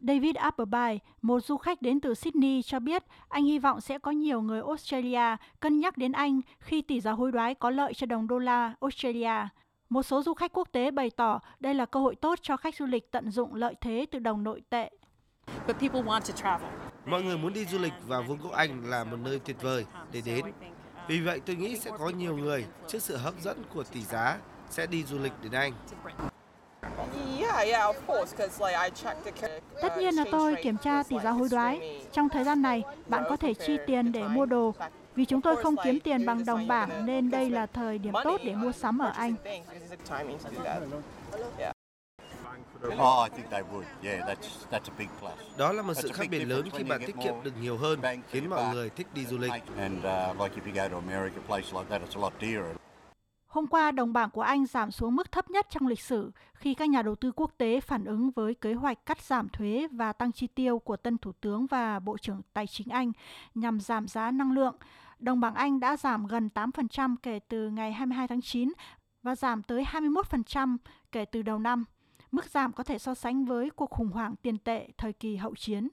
David Appleby, một du khách đến từ Sydney cho biết anh hy vọng sẽ có nhiều người Australia cân nhắc đến Anh khi tỷ giá hối đoái có lợi cho đồng đô la Australia. Một số du khách quốc tế bày tỏ đây là cơ hội tốt cho khách du lịch tận dụng lợi thế từ đồng nội tệ. Mọi người muốn đi du lịch và Vương quốc Anh là một nơi tuyệt vời để đến. Vì vậy tôi nghĩ sẽ có nhiều người trước sự hấp dẫn của tỷ giá sẽ đi du lịch đến Anh. Tất nhiên là tôi kiểm tra tỷ giá hối đoái. Trong thời gian này, bạn có thể chi tiền để mua đồ. Vì chúng tôi không kiếm tiền bằng đồng bảng nên đây là thời điểm tốt để mua sắm ở Anh. Đó là một sự khác biệt lớn khi bạn tiết kiệm được nhiều hơn, khiến mọi người thích đi du lịch. Hôm qua, đồng bảng của Anh giảm xuống mức thấp nhất trong lịch sử khi các nhà đầu tư quốc tế phản ứng với kế hoạch cắt giảm thuế và tăng chi tiêu của tân Thủ tướng và Bộ trưởng Tài chính Anh nhằm giảm giá năng lượng. Đồng bảng Anh đã giảm gần 8% kể từ ngày 22 tháng 9 và giảm tới 21% kể từ đầu năm. Mức giảm có thể so sánh với cuộc khủng hoảng tiền tệ thời kỳ hậu chiến.